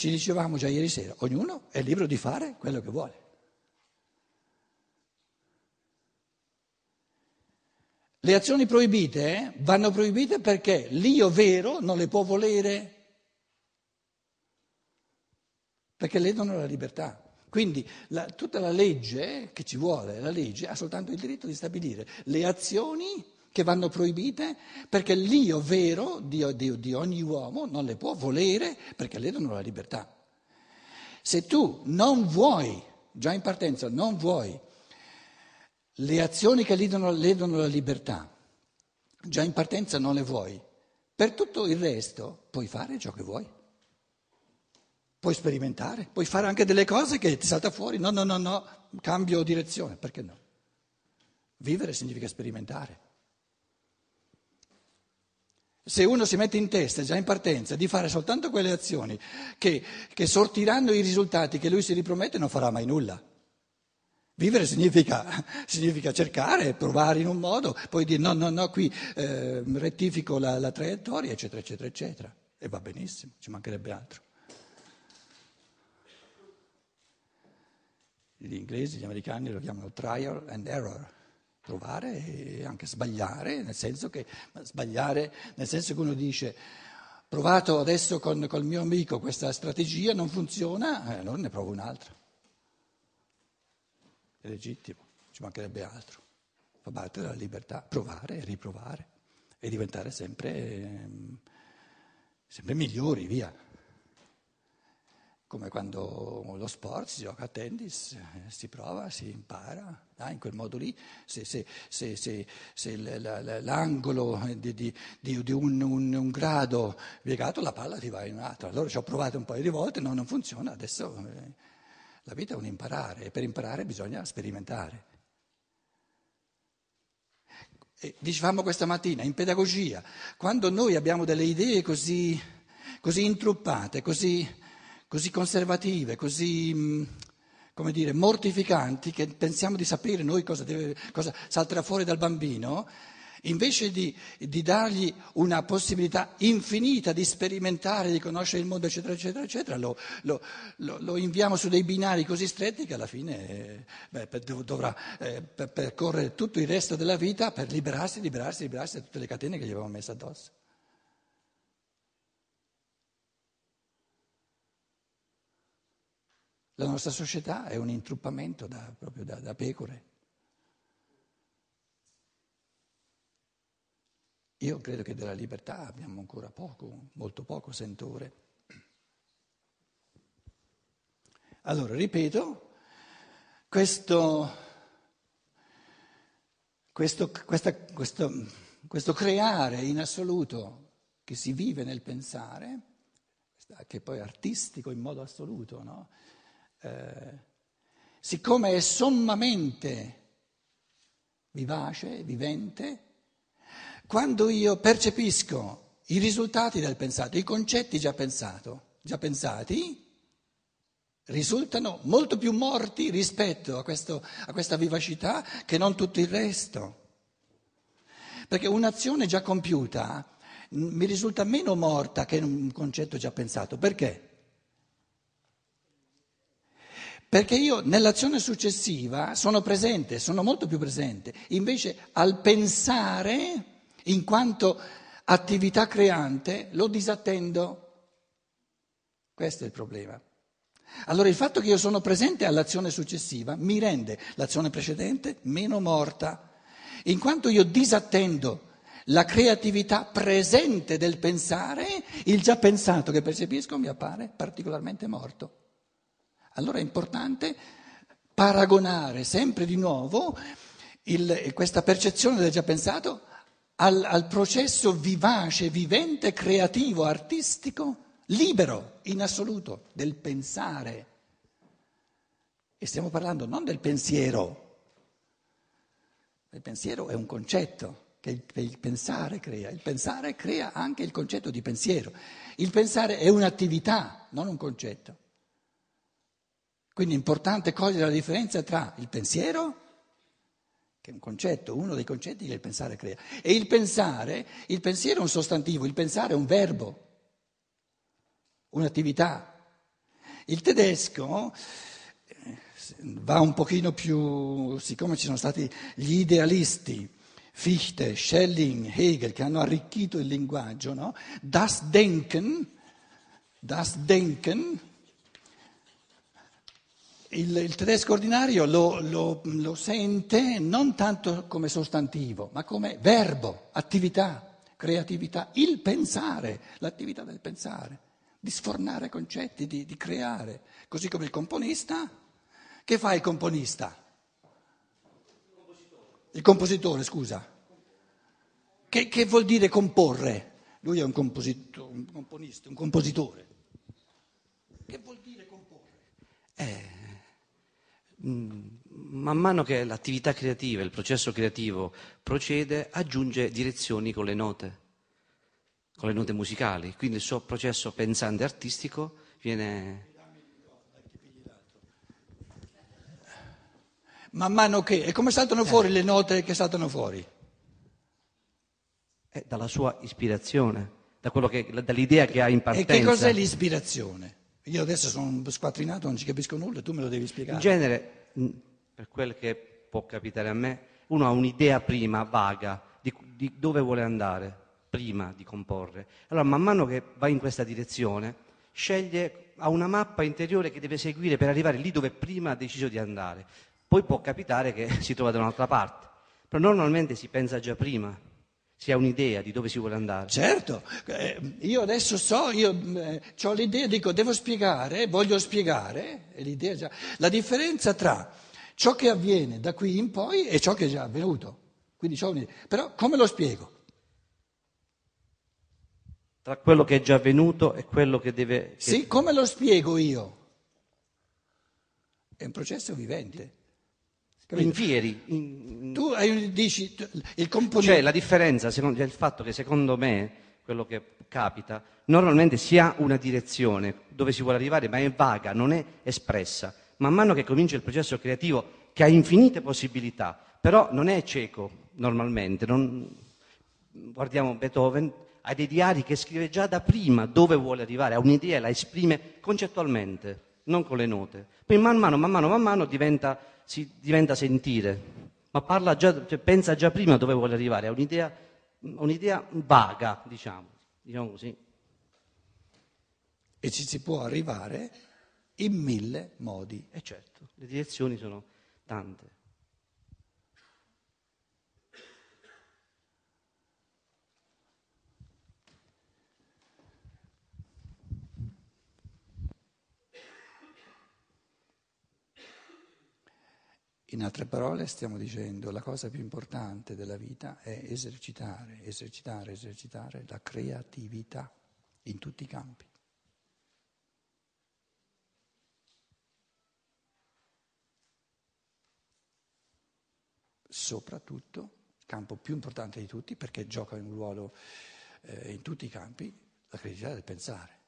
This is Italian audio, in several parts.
ci dicevamo già ieri sera, ognuno è libero di fare quello che vuole. Le azioni proibite eh, vanno proibite perché l'io vero non le può volere, perché ledono la libertà. Quindi la, tutta la legge che ci vuole, la legge ha soltanto il diritto di stabilire le azioni che vanno proibite perché l'io vero di, di, di ogni uomo non le può volere perché ledono la libertà. Se tu non vuoi, già in partenza, non vuoi le azioni che ledono, ledono la libertà, già in partenza non le vuoi, per tutto il resto puoi fare ciò che vuoi. Puoi sperimentare, puoi fare anche delle cose che ti salta fuori, no, no, no, no, cambio direzione, perché no? Vivere significa sperimentare. Se uno si mette in testa già in partenza di fare soltanto quelle azioni che, che sortiranno i risultati che lui si ripromette, non farà mai nulla. Vivere significa, significa, cercare, provare in un modo, poi dire no, no, no, qui eh, rettifico la, la traiettoria, eccetera, eccetera, eccetera. E va benissimo, ci mancherebbe altro. Gli inglesi, gli americani lo chiamano trial and error, provare e anche sbagliare, nel senso che, sbagliare nel senso che uno dice provato adesso con il mio amico questa strategia, non funziona, eh, allora ne provo un'altra. È legittimo, ci mancherebbe altro. Fa parte della libertà, provare e riprovare e diventare sempre, sempre migliori, via come quando lo sport si gioca a tennis, eh, si prova, si impara, ah, in quel modo lì, se, se, se, se l'angolo di, di, di un, un, un, grado piegato, la palla ti va in un altro. Allora ci ho provato un paio di volte, no, non funziona, adesso eh, la vita è un imparare e per imparare bisogna sperimentare. E dicevamo questa mattina, in pedagogia, quando noi abbiamo delle idee così, così intruppate, così così conservative, così mm, come dire, mortificanti, che pensiamo di sapere noi cosa, deve, cosa salterà fuori dal bambino, invece di, di, dargli una possibilità infinita di sperimentare, di conoscere il mondo, eccetera, eccetera, eccetera, lo, lo, lo, lo inviamo su dei binari così stretti che alla fine eh, beh, dovrà eh, percorrere tutto il resto della vita per liberarsi, liberarsi, liberarsi da tutte le catene che gli avevamo messo addosso. La nostra società è un intruppamento da, proprio da, da pecore. Io credo che della libertà abbiamo ancora poco, molto poco sentore. Allora, ripeto, questo, questo, questa, questo, questo creare in assoluto che si vive nel pensare, che poi è artistico in modo assoluto, no? Eh, siccome è sommamente vivace, vivente, quando io percepisco i risultati del pensato, i concetti già, pensato, già pensati, risultano molto più morti rispetto a, questo, a questa vivacità che non tutto il resto. Perché un'azione già compiuta mi risulta meno morta che un concetto già pensato. Perché? Perché io nell'azione successiva sono presente, sono molto più presente. Invece al pensare, in quanto attività creante, lo disattendo. Questo è il problema. Allora il fatto che io sono presente all'azione successiva mi rende l'azione precedente meno morta. In quanto io disattendo la creatività presente del pensare, il già pensato che percepisco mi appare particolarmente morto. Allora è importante paragonare sempre di nuovo il, questa percezione del già pensato al, al processo vivace, vivente, creativo, artistico, libero in assoluto del pensare. E stiamo parlando non del pensiero. Il pensiero è un concetto che il, che il, pensare crea. Il pensare crea anche il concetto di pensiero. Il pensare è un'attività, non un concetto. Quindi è importante cogliere la differenza tra il pensiero, che è un concetto, uno dei concetti che il pensare crea, e il pensare, il pensiero è un sostantivo, il pensare è un verbo, un'attività. Il tedesco eh, va un pochino più, siccome ci sono stati gli idealisti, Fichte, Schelling, Hegel, che hanno arricchito il linguaggio, no? Das Denken, das Denken, il, il tedesco ordinario lo, lo, lo sente non tanto come sostantivo, ma come verbo, attività, creatività, il pensare, l'attività del pensare, di sfornare concetti, di, di creare, così come il componista. Che fa il componista? Il compositore, scusa. Che, che vuol dire comporre? Lui è un, composito, un componista, un compositore. Che vuol dire comporre? Eh, man mano che l'attività creativa, il processo creativo procede, aggiunge direzioni con le note, con le note musicali. Quindi il suo processo pensante artistico viene Man mano che, e come saltano fuori le note che saltano fuori? È dalla sua ispirazione, da che, dall'idea che ha in partenza. E che cos'è l'ispirazione? Io adesso sono squattrinato, non ci capisco nulla, tu me lo devi spiegare. In genere, per quel che può capitare a me, uno ha un'idea prima, vaga, di, di dove vuole andare, prima di comporre. Allora, man mano che va in questa direzione, sceglie, ha una mappa interiore che deve seguire per arrivare lì dove prima ha deciso di andare. Poi può capitare che si trova da un'altra parte, però normalmente si pensa già prima, si ha un'idea di dove si vuole andare. Certo, eh, io adesso so, io eh, ho l'idea, dico devo spiegare, voglio spiegare, già... la differenza tra ciò che avviene da qui in poi e ciò che è già avvenuto. Quindi. Però come lo spiego? Tra quello che è già avvenuto e quello che deve... Che... Sì, come lo spiego io? È un processo vivente. Infieri. In... Tu hai, dici il componente. Cioè la differenza secondo, è il fatto che secondo me quello che capita, normalmente si ha una direzione dove si vuole arrivare, ma è vaga, non è espressa. Man mano che comincia il processo creativo, che ha infinite possibilità, però non è cieco normalmente. Non... Guardiamo Beethoven, ha dei diari che scrive già da prima dove vuole arrivare, ha un'idea la esprime concettualmente, non con le note. Poi man mano, man mano, man mano diventa si diventa sentire, ma già, cioè, pensa già prima dove vuole arrivare, ha un'idea, un'idea vaga, diciamo, diciamo così. E ci si può arrivare in mille modi. E certo, le direzioni sono tante. In altre parole stiamo dicendo la cosa più importante della vita è esercitare, esercitare, esercitare la creatività in tutti i campi. Soprattutto, campo più importante di tutti, perché gioca un ruolo eh, in tutti i campi, la creatività del pensare.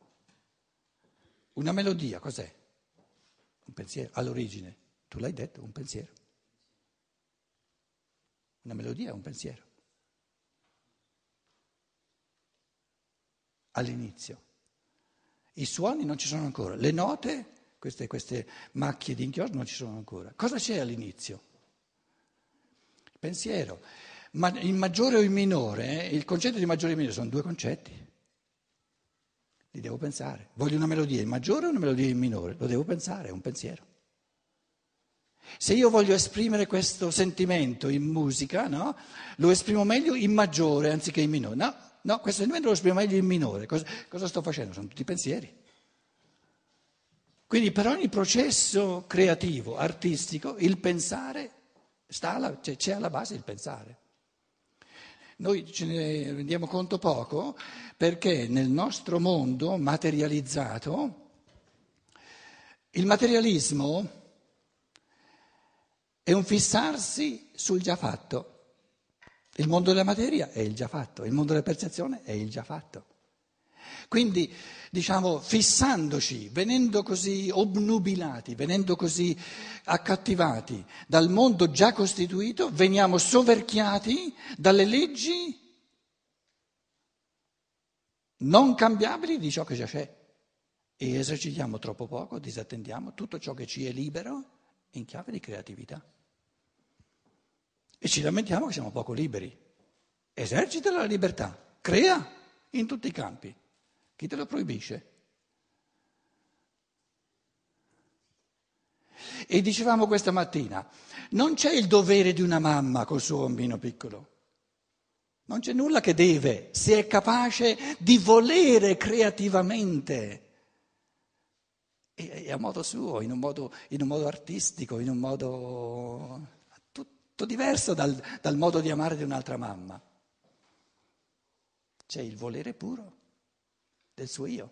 Una melodia cos'è? Un pensiero all'origine tu l'hai detto, un pensiero. Una melodia è un pensiero. All'inizio. I suoni non ci sono ancora, le note, queste, queste macchie di inchiostro non ci sono ancora. Cosa c'è all'inizio? Il pensiero. Ma in maggiore o in minore, il concetto di maggiore e minore sono due concetti. Li devo pensare. Voglio una melodia in maggiore o una melodia in minore? Lo devo pensare, è un pensiero. Se io voglio esprimere questo sentimento in musica, no? lo esprimo meglio in maggiore anziché in minore. No, no questo sentimento lo esprimo meglio in minore. Cosa, cosa sto facendo? Sono tutti pensieri. Quindi per ogni processo creativo, artistico, il pensare alla, cioè, c'è alla base il pensare. Noi ce ne rendiamo conto poco perché nel nostro mondo materializzato il materialismo è un fissarsi sul già fatto. Il mondo della materia è il già fatto, il mondo della percezione è il già fatto. Quindi, diciamo, fissandoci, venendo così obnubilati, venendo così accattivati dal mondo già costituito, veniamo soverchiati dalle leggi non cambiabili di ciò che già c'è. e esercitiamo troppo poco, disattendiamo tutto ciò che ci è libero in chiave di creatività. E ci lamentiamo che siamo poco liberi. Esercita la libertà, crea in tutti i campi. Chi te lo proibisce? E dicevamo questa mattina, non c'è il dovere di una mamma col suo bambino piccolo. Non c'è nulla che deve, se è capace di volere creativamente. E, a modo suo, in un modo, in un modo, artistico, in un modo tutto diverso dal, dal modo di amare di un'altra mamma. C'è il volere puro del suo io.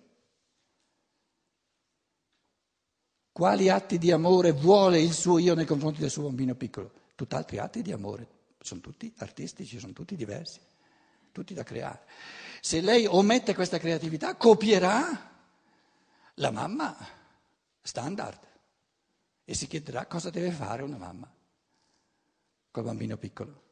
Quali atti di amore vuole il suo io nei confronti del suo bambino piccolo? Tutt'altri atti di amore, sono tutti artistici, sono tutti diversi, tutti da creare. Se lei omette questa creatività, copierà la mamma standard e si chiederà cosa deve fare una mamma col bambino piccolo.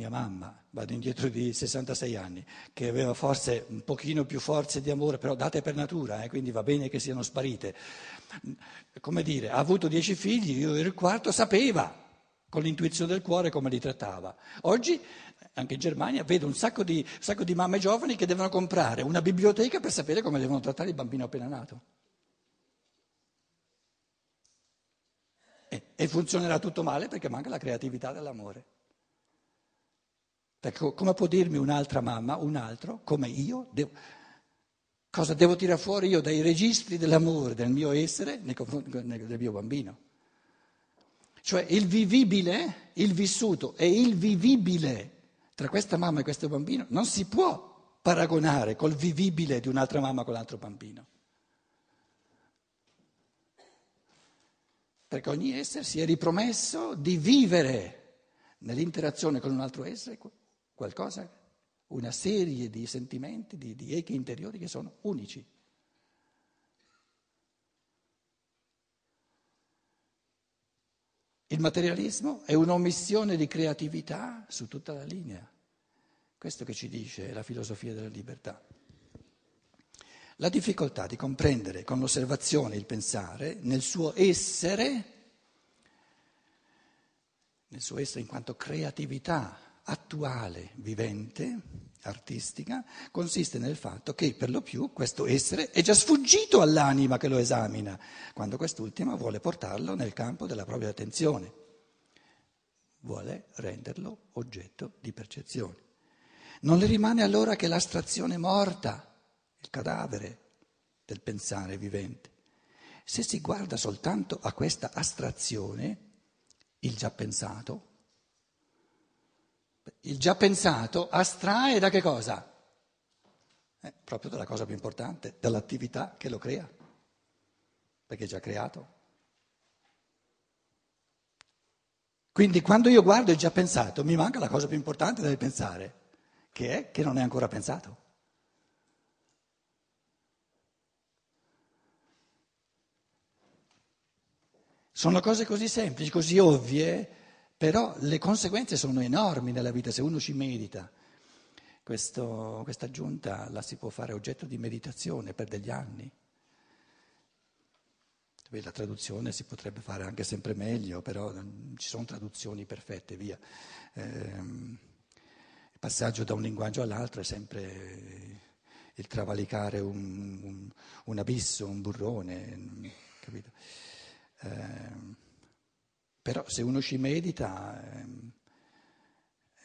mia mamma, vado indietro di 66 anni, che aveva forse un pochino più forze di amore, però date per natura, eh, quindi va bene che siano sparite. Come dire, ha avuto dieci figli, io ero il quarto, sapeva con l'intuizione del cuore come li trattava. Oggi, anche in Germania, vedo un sacco di, un sacco di mamme giovani che devono comprare una biblioteca per sapere come devono trattare il bambino appena nato. E, e funzionerà tutto male perché manca la creatività dell'amore. Perché come può dirmi un'altra mamma, un altro, come io, devo, cosa devo tirare fuori io dai registri dell'amore, del mio essere nei confronti del mio bambino? Cioè il vivibile, il vissuto e il vivibile tra questa mamma e questo bambino non si può paragonare col vivibile di un'altra mamma con l'altro bambino. Perché ogni essere si è ripromesso di vivere nell'interazione con un altro essere qualcosa, una serie di sentimenti, di, di echi interiori che sono unici. Il materialismo è un'omissione di creatività su tutta la linea. Questo che ci dice la filosofia della libertà. La difficoltà di comprendere con l'osservazione il pensare nel suo essere, nel suo essere in quanto creatività attuale, vivente, artistica, consiste nel fatto che per lo più questo essere è già sfuggito all'anima che lo esamina, quando quest'ultima vuole portarlo nel campo della propria attenzione, vuole renderlo oggetto di percezione. Non le rimane allora che l'astrazione morta, il cadavere del pensare vivente. Se si guarda soltanto a questa astrazione, il già pensato, il già pensato astrae da che cosa? Eh, proprio dalla cosa più importante, dall'attività che lo crea, perché è già creato. Quindi quando io guardo il già pensato mi manca la cosa più importante del pensare, che è che non è ancora pensato. Sono cose così semplici, così ovvie, però le conseguenze sono enormi nella vita se uno ci medita. Questa aggiunta la si può fare oggetto di meditazione per degli anni. La traduzione si potrebbe fare anche sempre meglio, però ci sono traduzioni perfette, via. Eh, il passaggio da un linguaggio all'altro è sempre il travalicare un, un, un abisso, un burrone, capito? Eh, però se uno ci medita ehm,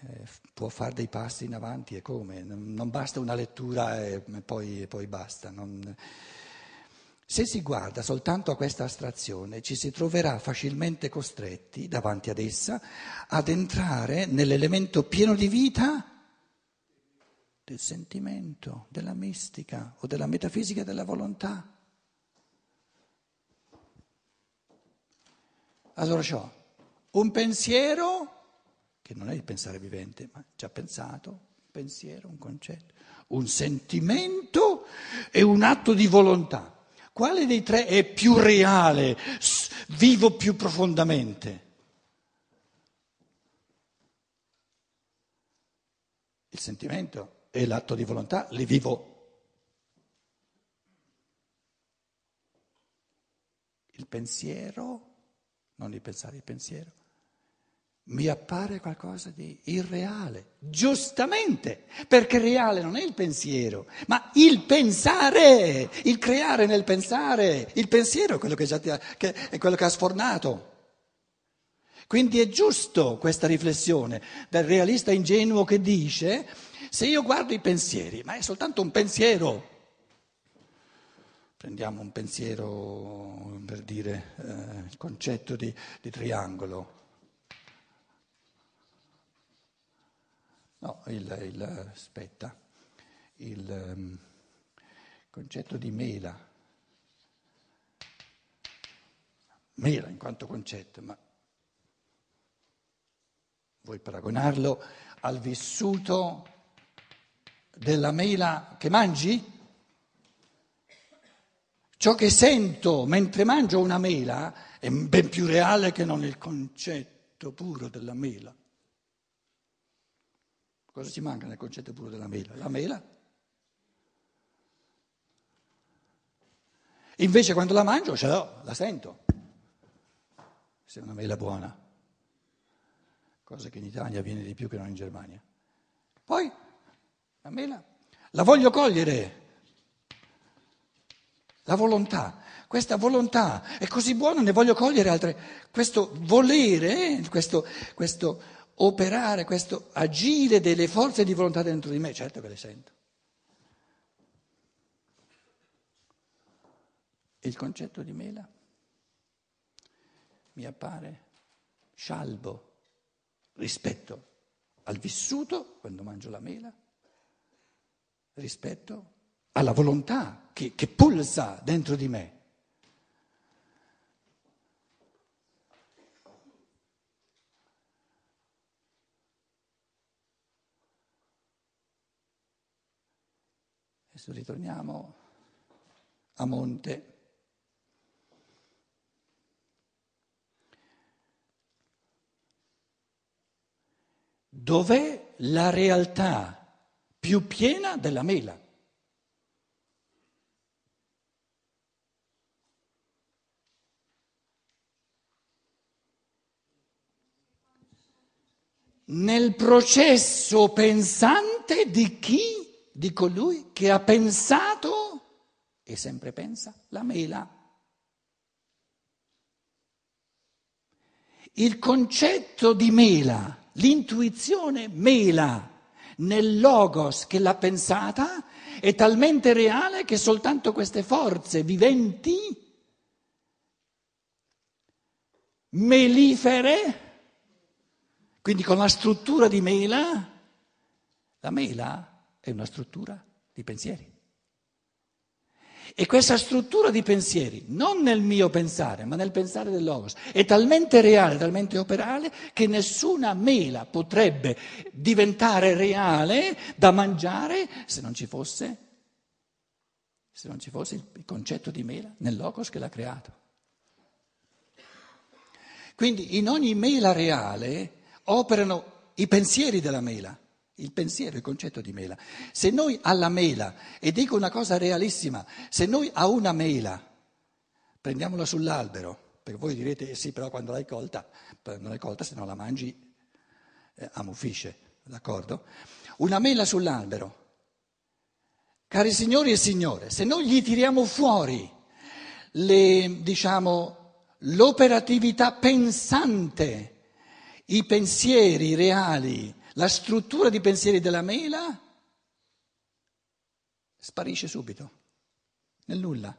eh, può fare dei passi in avanti e come? Non, basta una lettura e poi, e poi basta. Non... Se si guarda soltanto a questa astrazione ci si troverà facilmente costretti davanti ad essa ad entrare nell'elemento pieno di vita del sentimento, della mistica o della metafisica della volontà. Allora ho un pensiero, che non è il pensare vivente, ma già pensato, un pensiero, un concetto, un sentimento e un atto di volontà. Quale dei tre è più reale, vivo più profondamente? Il sentimento e l'atto di volontà li vivo. Il pensiero, non il pensare, il pensiero, mi appare qualcosa di irreale, giustamente, perché reale non è il pensiero, ma il pensare, il creare nel pensare, il pensiero è quello che, ha, che, è quello che ha sfornato. Quindi è giusto questa riflessione del realista ingenuo che dice, se io guardo i pensieri, ma è soltanto un pensiero, prendiamo un pensiero per dire eh, il concetto di, di triangolo, No, il, il, aspetta, il um, concetto di mela. Mela in quanto concetto, ma vuoi paragonarlo al vissuto della mela che mangi? Ciò che sento mentre mangio una mela è ben più reale che non il concetto puro della mela. Cosa ci manca nel concetto puro della mela? La mela. Invece quando la mangio ce l'ho, la sento. Se è una mela buona. Cosa che in Italia viene di più che non in Germania. Poi la mela la voglio cogliere. La volontà, questa volontà è così buona, ne voglio cogliere altre. Questo volere, questo, questo operare, questo agire delle forze di volontà dentro di me, certo che le sento. Il concetto di mela mi appare scialbo rispetto al vissuto quando mangio la mela, rispetto alla volontà che, che pulsa dentro di me. Adesso ritorniamo a monte. Dov'è la realtà più piena della mela? Nel processo pensante di chi di colui che ha pensato e sempre pensa la mela. Il concetto di mela, l'intuizione mela nel logos che l'ha pensata è talmente reale che soltanto queste forze viventi, melifere, quindi con la struttura di mela, la mela è una struttura di pensieri. E questa struttura di pensieri, non nel mio pensare, ma nel pensare del Logos, è talmente reale, talmente operale, che nessuna mela potrebbe diventare reale da mangiare se non ci fosse, se non ci fosse il concetto di mela nel Logos che l'ha creato. Quindi in ogni mela reale operano i pensieri della mela il pensiero, il concetto di mela. Se noi alla mela, e dico una cosa realissima, se noi a una mela, prendiamola sull'albero, perché voi direte eh sì, però quando l'hai colta, non l'hai colta se non la mangi eh, ammuffisce, d'accordo? Una mela sull'albero. Cari signori e signore, se noi gli tiriamo fuori le, diciamo, l'operatività pensante, i pensieri reali, la struttura di pensieri della mela sparisce subito, nel nulla.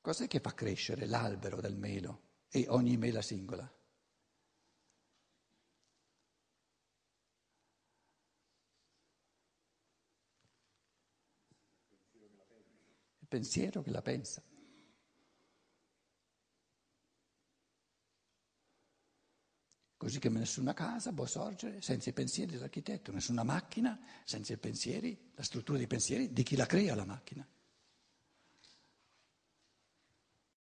Cos'è che fa crescere l'albero del melo e ogni mela singola? Il pensiero che la pensa. Così come nessuna casa può sorgere senza i pensieri dell'architetto, nessuna macchina senza i pensieri, la struttura dei pensieri di chi la crea la macchina.